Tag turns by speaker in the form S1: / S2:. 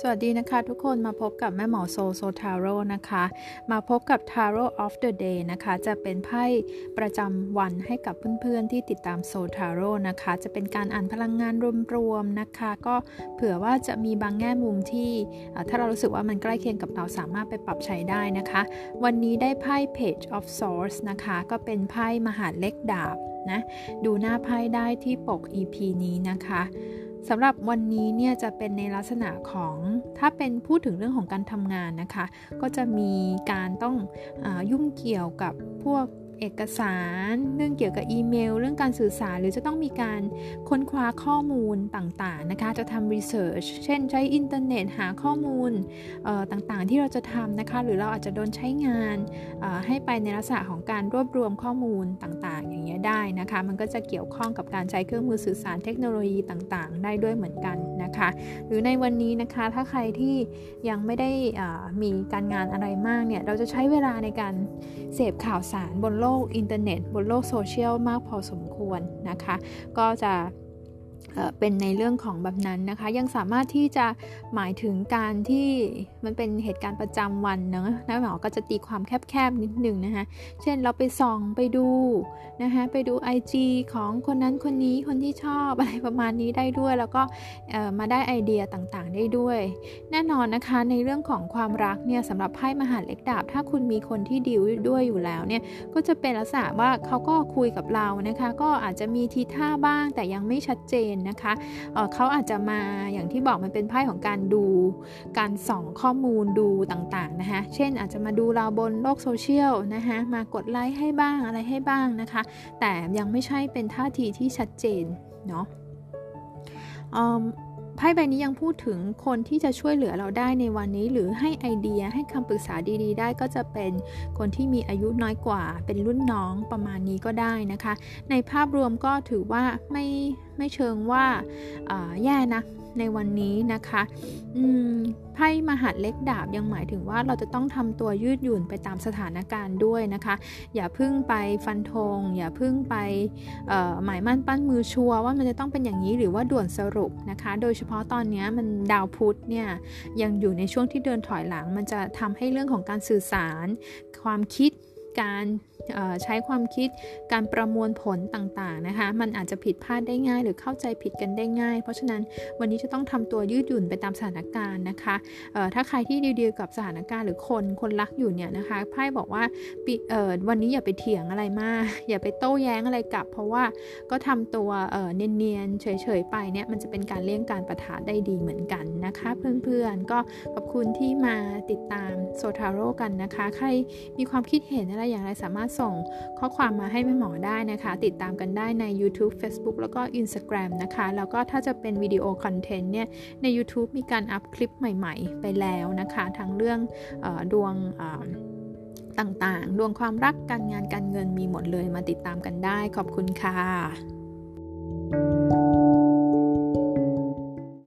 S1: สวัสดีนะคะทุกคนมาพบกับแม่หมอโซโซทาโร่นะคะ มาพบกับ Tarot of the Day นะคะ จะเป็นไพ่ประจำวันให้กับเพื่อนๆที่ติดตามโซทาโร่นะคะ จะเป็นการอ่านพลังงานรวมๆนะคะ ก็เผื่อว่าจะมีบางแง่มุมที่ถ้าเรารู้สึกว่ามันใกล้เคียงกับเราสามารถไปปรับใช้ได้นะคะ วันนี้ได้ไพ่ Page of Swords นะคะ ก็เป็นไพ่มหาเล็กดาบนะ ดูหน้าไพ่ได้ที่ปก EP นี้นะคะ สำหรับวันนี้เนี่ยจะเป็นในลักษณะของถ้าเป็นพูดถึงเรื่องของการทำงานนะคะ ก็จะมีการต้องอยุ่งเกี่ยวกับพวก เอกสาร เรื่องเกี่ยวกับอีเมล เรื่องการสื่อสาร หรือจะต้องมีการค้นคว้าข้อมูลต่างๆนะคะ จะทำรีเสิร์ชเช่นใช้อินเทอร์เน็ตหาข้อมูลต่างๆ ที่เราจะทำนะคะ หรือเราอาจจะโดนใช้งานให้ไปในลักษณะของการรวบรวมข้อมูลต่างๆ อย่างเงี้ยได้นะคะ มันก็จะเกี่ยวข้องกับการใช้เครื่องมือสื่อสารเทคโนโลยีต่างๆ ได้ด้วยเหมือนกันนะคะ หรือในวันนี้นะคะถ้าใครที่ยังไม่ได้มีการงานอะไรมากเนี่ยเราจะใช้เวลาในการเสพข่าวสารบนโลกกอินเทอร์เน็ต บนโลกโซเชียลมากพอสมควรนะคะ ก็จะ เป็นในเรื่องของแบบนั้นนะคะ ยังสามารถที่จะหมายถึงการที่มันเป็นเหตุการณ์ประจำวันเนอะนะหมอก็จะตีความแคบๆนิดหนึ่งนะคะ เช่นเราไปส่องไปดูนะคะไปดู IG ของคนนั้นคนนี้คนที่ชอบอะไรประมาณนี้ได้ด้วย แล้วก็มาได้ไอเดียต่างๆ ได้ด้วย แน่นอนนะคะในเรื่องของความรักเนี่ยสำหรับไพ่มหาเล็กดาบ ถ้าคุณมีคนที่ดีลด้วยอยู่แล้วเนี่ยก็จะเป็นลักษณะว่าเขาก็คุยกับเรานะคะ ก็อาจจะมีทีท่าบ้างแต่ยังไม่ชัดเจนนะคะเเขาอาจจะมาอย่างที่บอกมันเป็นไพ่ของการดูการส่องข้อมูลดูต่างๆนะคะเช่นอาจจะมาดูเราบนโลกโซเชียลนะคะมากดไลค์ให้บ้างอะไรให้บ้างนะคะ แต่ยังไม่ใช่เป็นท่าทีที่ชัดเจนเนาะ พ่ใบนี้ยังพูดถึงคนที่จะช่วยเหลือเราได้ในวันนี้ หรือให้ไอเดียให้คำปรึกษาดีๆ ได้ก็จะเป็นคนที่มีอายุน้อยกว่า เป็นรุ่นน้องประมาณนี้ก็ได้นะคะ ในภาพรวมก็ถือว่าไม่ไม่เชิงว่าแย่นะ ในวันนี้นะคะไพ่มหัดเล็กดาบยังหมายถึงว่าเราจะต้องทำตัวยืดหยุ่นไปตามสถานการณ์ด้วยนะคะ อย่าพึ่งไปฟันธงอย่าพึ่งไปหมายมั่นปั้นมือชัวว่ามันจะต้องเป็นอย่างนี้หรือว่าด่วนสรุปนะคะ โดยเฉพาะตอนนี้มันดาวพุธเนี่ยยังอยู่ในช่วงที่เดินถอยหลัง มันจะทำให้เรื่องของการสื่อสาร ความคิด การใช้ความคิดการประมวลผลต่างๆนะคะ มันอาจจะผิดพลาดได้ง่าย หรือเข้าใจผิดกันได้ง่าย เพราะฉะนั้นวันนี้จะต้องทำตัวยืดหยุ่นไปตามสถานการณ์นะคะถ้าใครที่ดีๆกับสถานการณ์หรือคนคนรักอยู่เนี่ยนะคะไพ่บอกว่าวันนี้อย่าไปเถียงอะไรมาก อย่าไปโต้แย้งอะไรกลับ เพราะว่าก็ทำตัวเนียนๆเฉยๆไปเนี่ยมันจะเป็นการเลี่ยงการปะทะได้ดีเหมือนกันนะคะ เพื่อนๆก็ขอบคุณที่มาติดตามโซทาโร่กันนะคะ ใครมีความคิดเห็นอะไรอย่างไรสามารถส่งข้อความมาให้แม่หมอได้นะคะ ติดตามกันได้ใน YouTube Facebook แล้วก็ Instagram นะคะ แล้วก็ถ้าจะเป็นวิดีโอ content เนี่ย ใน YouTube มีการอัพคลิปใหม่ๆ ไปแล้วนะคะ ทั้งเรื่องอดวงต่างๆ ดวงความรักการงานการเงินมีหมดเลยมาติดตามกันได้ ขอบคุณค่ะ